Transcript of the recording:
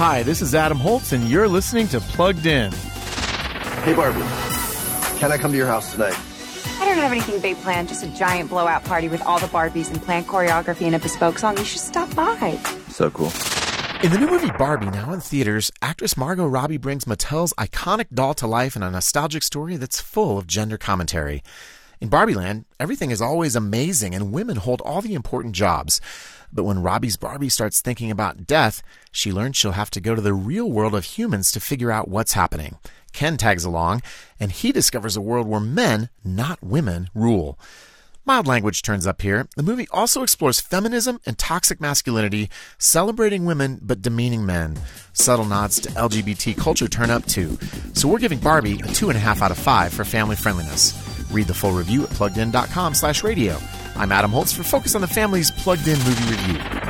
Hi, this is Adam Holz, and you're listening to Plugged In. Hey, Barbie. Can I come to your house tonight? I don't have anything big planned, just a giant blowout party with all the Barbies and planned choreography and a bespoke song. You should stop by. So cool. In the new movie Barbie, now in theaters, actress Margot Robbie brings Mattel's iconic doll to life in a nostalgic story that's full of gender commentary. In Barbieland, everything is always amazing and women hold all the important jobs. But when Robbie's Barbie starts thinking about death, she learns she'll have to go to the real world of humans to figure out what's happening. Ken tags along, and he discovers a world where men, not women, rule. Mild language turns up here. The movie also explores feminism and toxic masculinity, celebrating women but demeaning men. Subtle nods to LGBT culture turn up too. So we're giving Barbie a two and a half out of five for family friendliness. Read the full review at pluggedin.com slash radio. I'm Adam Holz for Focus on the Family's Plugged In Movie Review.